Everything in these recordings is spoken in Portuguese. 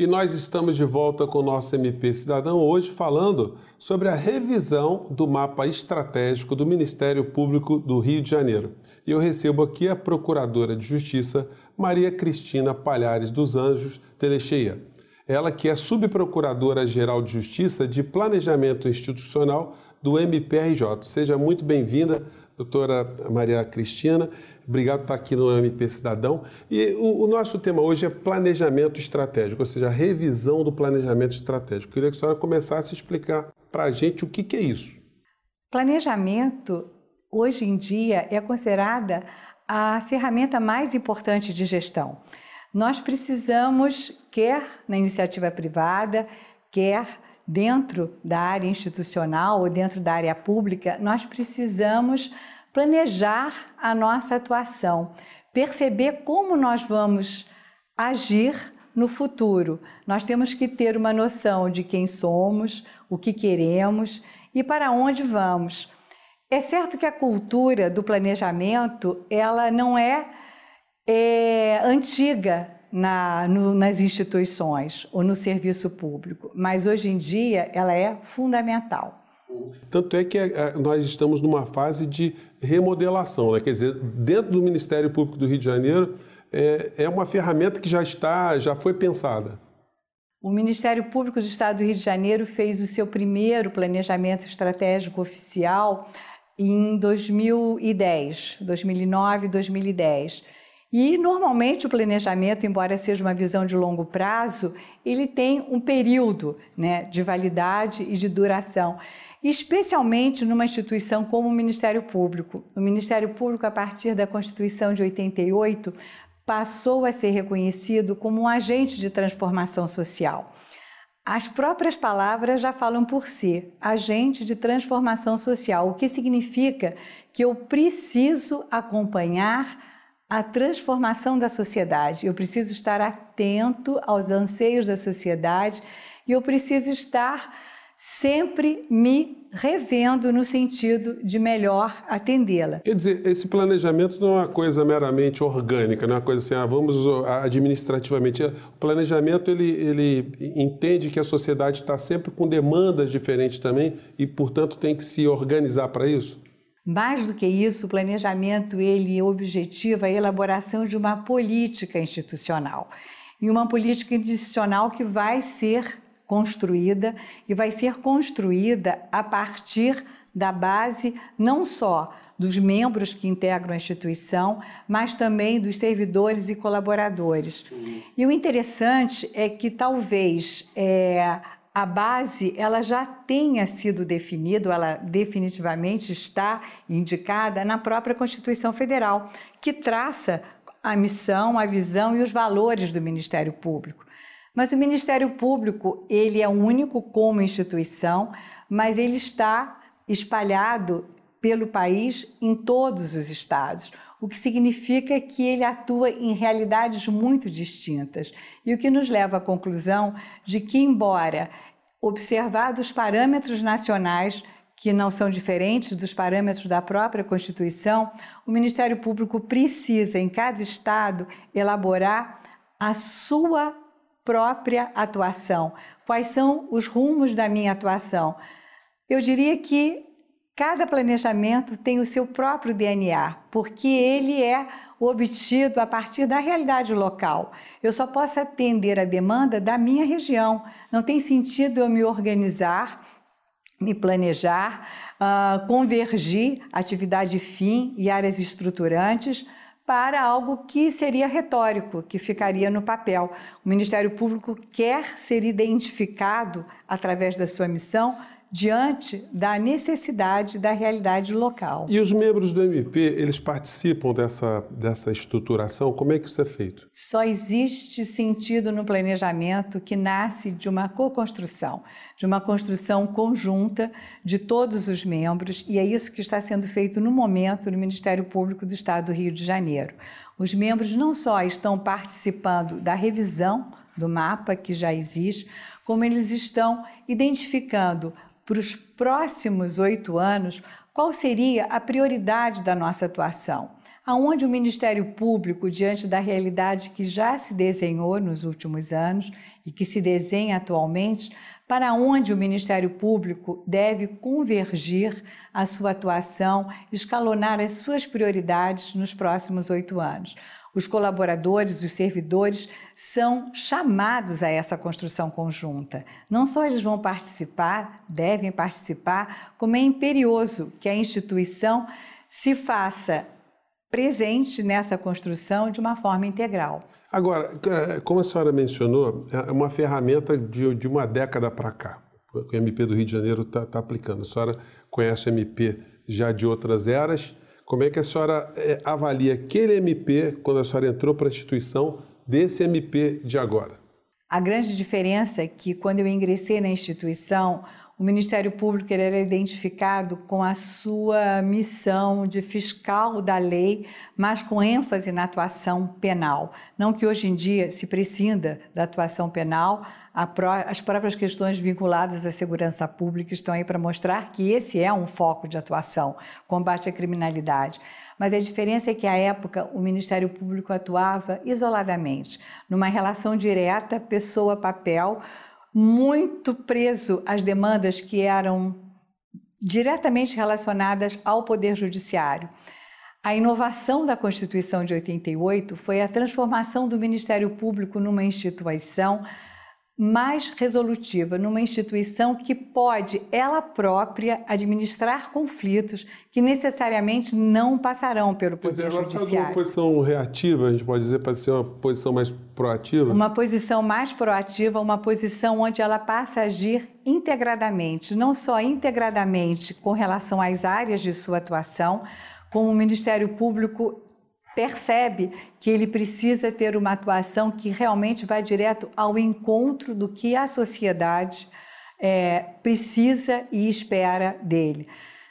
E nós estamos de volta com o nosso MP Cidadão hoje falando sobre a revisão do mapa estratégico do Ministério Público do Rio de Janeiro. E eu recebo aqui a Procuradora de Justiça, Maria Cristina Palhares dos Anjos Telecheia. Ela que é Subprocuradora-Geral de Justiça de Planejamento Institucional do MPRJ. Seja muito bem-vinda, doutora Maria Cristina. Obrigado por estar aqui no MP Cidadão. E o, o, nosso tema hoje é planejamento estratégico, ou seja, a revisão do planejamento estratégico. Queria que a senhora começasse a explicar para a gente o que, que é isso. Planejamento, hoje em dia, é considerada a ferramenta mais importante de gestão. Nós precisamos, quer na iniciativa privada, quer dentro da área institucional ou dentro da área pública, nós precisamos planejar a nossa atuação, perceber como nós vamos agir no futuro. Nós temos que ter uma noção de quem somos, o que queremos e para onde vamos. É certo que a cultura do planejamento ela não é, é antiga na, no, nas instituições ou no serviço público, mas hoje em dia ela é fundamental. Tanto é que é, é, nós estamos numa fase de remodelação, né? quer dizer, dentro do Ministério Público do Rio de Janeiro é, é uma ferramenta que já está, já foi pensada. O Ministério Público do Estado do Rio de Janeiro fez o seu primeiro planejamento estratégico oficial em 2010, 2009, 2010. E normalmente o planejamento, embora seja uma visão de longo prazo, ele tem um período né, de validade e de duração especialmente numa instituição como o Ministério Público. O Ministério Público, a partir da Constituição de 88, passou a ser reconhecido como um agente de transformação social. As próprias palavras já falam por si, agente de transformação social, o que significa que eu preciso acompanhar a transformação da sociedade, eu preciso estar atento aos anseios da sociedade e eu preciso estar sempre me revendo no sentido de melhor atendê-la. Quer dizer, esse planejamento não é uma coisa meramente orgânica, não é uma coisa assim, ah, vamos administrativamente. O planejamento ele, ele entende que a sociedade está sempre com demandas diferentes também e, portanto, tem que se organizar para isso. Mais do que isso, o planejamento ele objetiva a elaboração de uma política institucional. E uma política institucional que vai ser construída e vai ser construída a partir da base não só dos membros que integram a instituição, mas também dos servidores e colaboradores. Uhum. E o interessante é que talvez é, a base ela já tenha sido definida, ela definitivamente está indicada na própria Constituição Federal, que traça a missão, a visão e os valores do Ministério Público. Mas o Ministério Público, ele é único como instituição, mas ele está espalhado pelo país em todos os estados, o que significa que ele atua em realidades muito distintas. E o que nos leva à conclusão de que, embora observados parâmetros nacionais que não são diferentes dos parâmetros da própria Constituição, o Ministério Público precisa, em cada estado, elaborar a sua própria atuação? Quais são os rumos da minha atuação? Eu diria que cada planejamento tem o seu próprio DNA, porque ele é obtido a partir da realidade local. Eu só posso atender a demanda da minha região. Não tem sentido eu me organizar, me planejar, uh, convergir atividade fim e áreas estruturantes para algo que seria retórico, que ficaria no papel. O Ministério Público quer ser identificado através da sua missão diante da necessidade da realidade local. E os membros do MP, eles participam dessa, dessa estruturação? Como é que isso é feito? Só existe sentido no planejamento que nasce de uma co-construção, de uma construção conjunta de todos os membros, e é isso que está sendo feito no momento no Ministério Público do Estado do Rio de Janeiro. Os membros não só estão participando da revisão do mapa que já existe, como eles estão identificando para os próximos oito anos, qual seria a prioridade da nossa atuação? aonde o Ministério Público, diante da realidade que já se desenhou nos últimos anos e que se desenha atualmente, para onde o Ministério Público deve convergir a sua atuação, escalonar as suas prioridades nos próximos oito anos. Os colaboradores, os servidores são chamados a essa construção conjunta. Não só eles vão participar, devem participar, como é imperioso que a instituição se faça presente nessa construção de uma forma integral. Agora, é, como a senhora mencionou, é uma ferramenta de, de uma década para cá. O MP do Rio de Janeiro está tá aplicando. A senhora conhece o MP já de outras eras. Como é que a senhora é, avalia aquele MP quando a senhora entrou para a instituição desse MP de agora? A grande diferença é que quando eu ingressei na instituição, o Ministério Público era identificado com a sua missão de fiscal da lei, mas com ênfase na atuação penal. Não que hoje em dia se prescinda da atuação penal, as próprias questões vinculadas à segurança pública estão aí para mostrar que esse é um foco de atuação, combate à criminalidade. Mas a diferença é que, à época, o Ministério Público atuava isoladamente, numa relação direta pessoa-papel, muito preso às demandas que eram diretamente relacionadas ao Poder Judiciário. A inovação da Constituição de 88 foi a transformação do Ministério Público numa instituição mais resolutiva numa instituição que pode, ela própria, administrar conflitos que necessariamente não passarão pelo Poder Quer dizer, ela Judiciário. Ela uma posição reativa, a gente pode dizer, para ser uma posição mais proativa? Uma posição mais proativa, uma posição onde ela passa a agir integradamente, não só integradamente com relação às áreas de sua atuação, como o Ministério Público percebe que ele precisa ter uma atuação que realmente vai direto ao encontro do que a sociedade é, precisa e espera dele.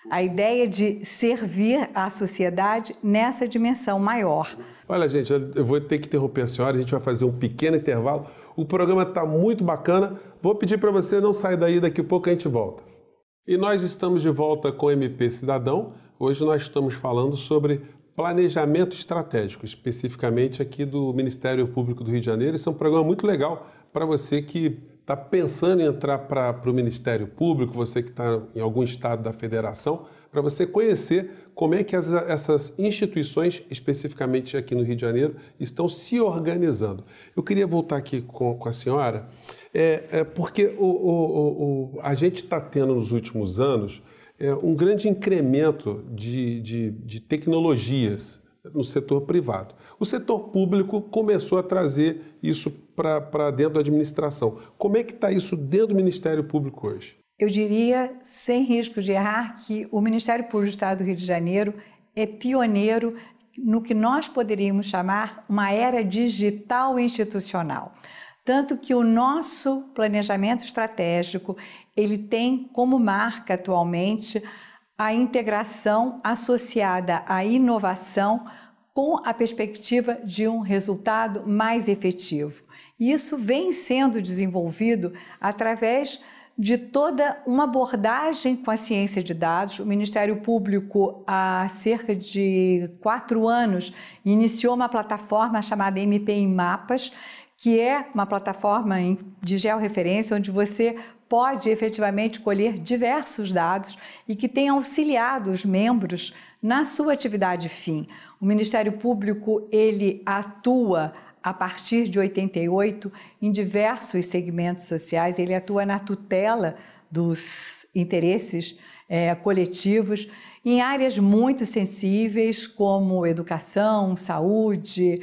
A ideia de servir à sociedade nessa dimensão maior. Olha, gente, eu vou ter que interromper a senhora, a gente vai fazer um pequeno intervalo. O programa está muito bacana. Vou pedir para você não sair daí, daqui a pouco a gente volta. E nós estamos de volta com o MP Cidadão. Hoje nós estamos falando sobre planejamento estratégico, especificamente aqui do Ministério Público do Rio de Janeiro. Esse é um programa muito legal para você que está pensando em entrar para o Ministério Público, você que está em algum estado da federação, para você conhecer como é que as, essas instituições, especificamente aqui no Rio de Janeiro, estão se organizando. Eu queria voltar aqui com, com a senhora, é, é porque o, o, o, a gente está tendo nos últimos anos é, um grande incremento de, de, de tecnologias no setor privado. O setor público começou a trazer isso para dentro da administração. Como é que está isso dentro do Ministério Público hoje? Eu diria, sem risco de errar, que o Ministério Público do Estado do Rio de Janeiro é pioneiro no que nós poderíamos chamar uma era digital institucional. Tanto que o nosso planejamento estratégico, ele tem como marca atualmente a integração associada à inovação com a perspectiva de um resultado mais efetivo. Isso vem sendo desenvolvido através de toda uma abordagem com a ciência de dados. O Ministério Público, há cerca de quatro anos, iniciou uma plataforma chamada MP em Mapas, que é uma plataforma de georreferência onde você pode efetivamente colher diversos dados e que tem auxiliado os membros na sua atividade fim. O Ministério Público ele atua a partir de 88 em diversos segmentos sociais, ele atua na tutela dos interesses é, coletivos em áreas muito sensíveis como educação, saúde,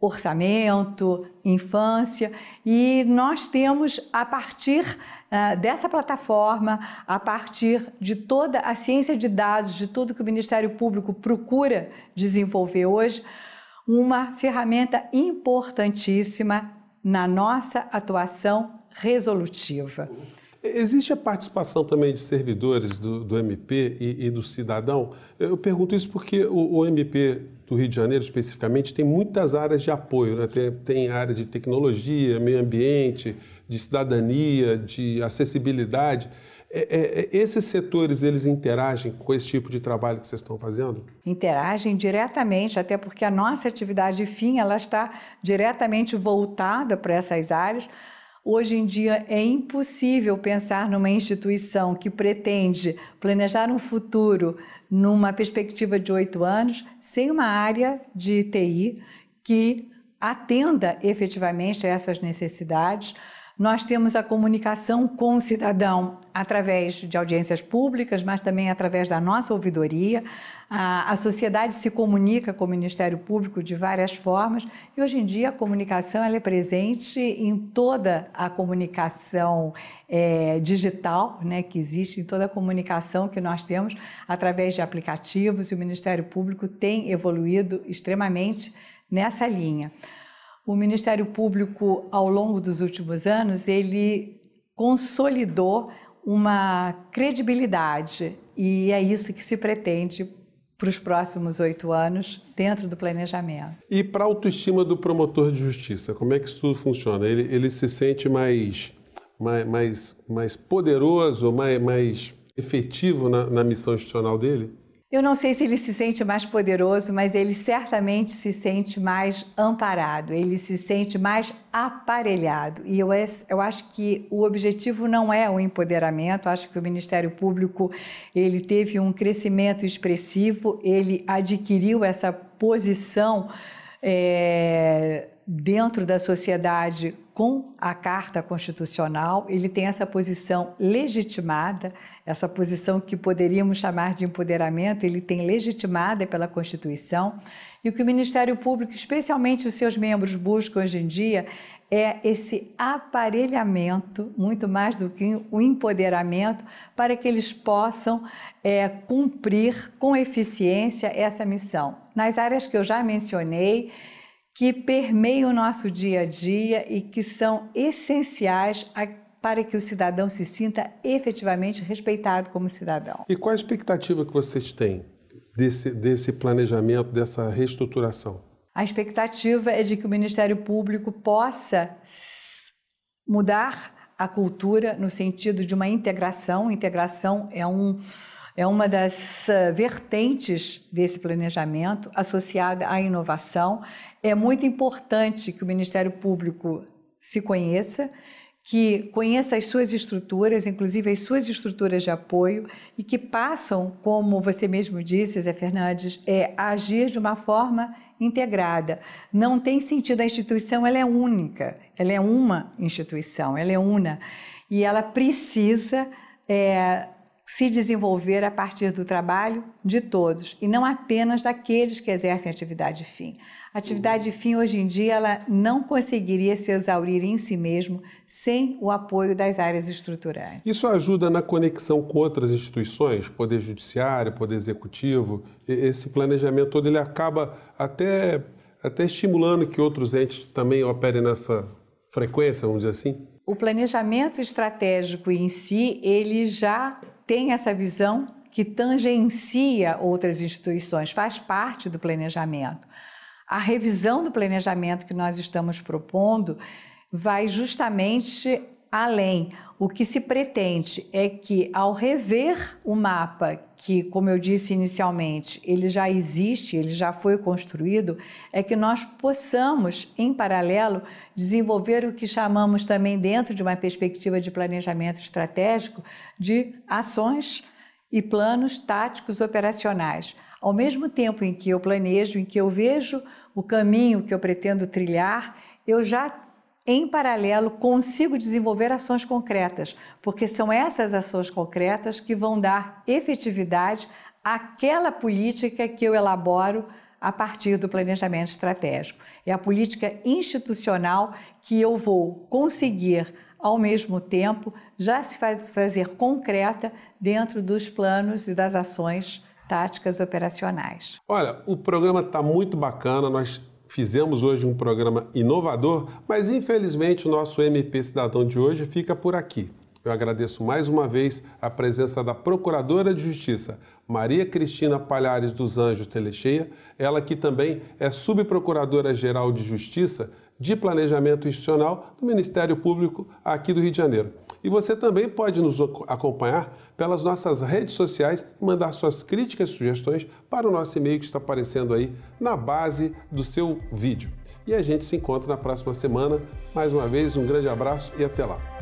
orçamento, infância, e nós temos, a partir uh, dessa plataforma, a partir de toda a ciência de dados, de tudo que o Ministério Público procura desenvolver hoje, uma ferramenta importantíssima na nossa atuação resolutiva. Existe a participação também de servidores do, do MP e, e, do cidadão? Eu pergunto isso porque o, o, MP do Rio de Janeiro, especificamente, tem muitas áreas de apoio. Né? Tem, tem área de tecnologia, meio ambiente, de cidadania, de acessibilidade. É, é, esses setores, eles interagem com esse tipo de trabalho que vocês estão fazendo? Interagem diretamente, até porque a nossa atividade fim, ela está diretamente voltada para essas áreas. Hoje em dia é impossível pensar numa instituição que pretende planejar um futuro numa perspectiva de oito anos sem uma área de TI que atenda efetivamente a essas necessidades. Nós temos a comunicação com o cidadão através de audiências públicas, mas também através da nossa ouvidoria. A, a, sociedade se comunica com o Ministério Público de várias formas e hoje em dia a comunicação é presente em toda a comunicação é, digital né, que existe, em toda a comunicação que nós temos através de aplicativos e o Ministério Público tem evoluído extremamente nessa linha o Ministério Público, ao longo dos últimos anos, ele consolidou uma credibilidade e é isso que se pretende para os próximos oito anos dentro do planejamento. E para a autoestima do promotor de justiça, como é que isso tudo funciona? Ele, ele se sente mais, mais, mais, mais poderoso, mais, mais efetivo na, na missão institucional dele? Eu não sei se ele se sente mais poderoso, mas ele certamente se sente mais amparado, ele se sente mais aparelhado. E eu, eu acho que o objetivo não é o empoderamento, acho que o Ministério Público ele teve um crescimento expressivo, ele adquiriu essa posição. É, dentro da sociedade com a Carta Constitucional, ele tem essa posição legitimada, essa posição que poderíamos chamar de empoderamento, ele tem legitimada pela Constituição. E o que o Ministério Público, especialmente os seus membros, buscam hoje em dia é esse aparelhamento, muito mais do que o empoderamento, para que eles possam é, cumprir com eficiência essa missão. Nas áreas que eu já mencionei, que permeiam o nosso dia a dia e que são essenciais a, para que o cidadão se sinta efetivamente respeitado como cidadão. E qual a expectativa que vocês têm desse, desse planejamento, dessa reestruturação? A expectativa é de que o Ministério Público possa mudar a cultura no sentido de uma integração. Integração é um é uma das uh, vertentes desse planejamento associada à inovação. É muito importante que o Ministério Público se conheça, que conheça as suas estruturas, inclusive as suas estruturas de apoio, e que passam, como você mesmo disse, Zé Fernandes, é, a agir de uma forma integrada. Não tem sentido, a instituição ela é única, ela é uma instituição, ela é una, e ela precisa é, se desenvolver a partir do trabalho de todos e não apenas daqueles que exercem atividade fim. A atividade fim hoje em dia ela não conseguiria se exaurir em si mesmo sem o apoio das áreas estruturantes. Isso ajuda na conexão com outras instituições, poder judiciário, poder executivo. Esse planejamento todo ele acaba até até estimulando que outros entes também operem nessa frequência, vamos dizer assim. O planejamento estratégico em si, ele já tem essa visão que tangencia outras instituições, faz parte do planejamento. A revisão do planejamento que nós estamos propondo vai justamente além. O que se pretende é que, ao rever o mapa, que, como eu disse inicialmente, ele já existe, ele já foi construído, é que nós possamos, em paralelo, desenvolver o que chamamos também, dentro de uma perspectiva de planejamento estratégico, de ações e planos táticos operacionais. Ao mesmo tempo em que eu planejo, em que eu vejo o caminho que eu pretendo trilhar, eu já em paralelo, consigo desenvolver ações concretas, porque são essas ações concretas que vão dar efetividade àquela política que eu elaboro a partir do planejamento estratégico. É a política institucional que eu vou conseguir, ao mesmo tempo, já se fazer concreta dentro dos planos e das ações táticas operacionais. Olha, o programa está muito bacana, nós Fizemos hoje um programa inovador, mas infelizmente o nosso MP Cidadão de hoje fica por aqui. Eu agradeço mais uma vez a presença da Procuradora de Justiça, Maria Cristina Palhares dos Anjos Telecheia, ela que também é Subprocuradora-Geral de Justiça de Planejamento Institucional do Ministério Público aqui do Rio de Janeiro. E você também pode nos acompanhar pelas nossas redes sociais e mandar suas críticas e sugestões para o nosso e-mail que está aparecendo aí na base do seu vídeo. E a gente se encontra na próxima semana. Mais uma vez, um grande abraço e até lá.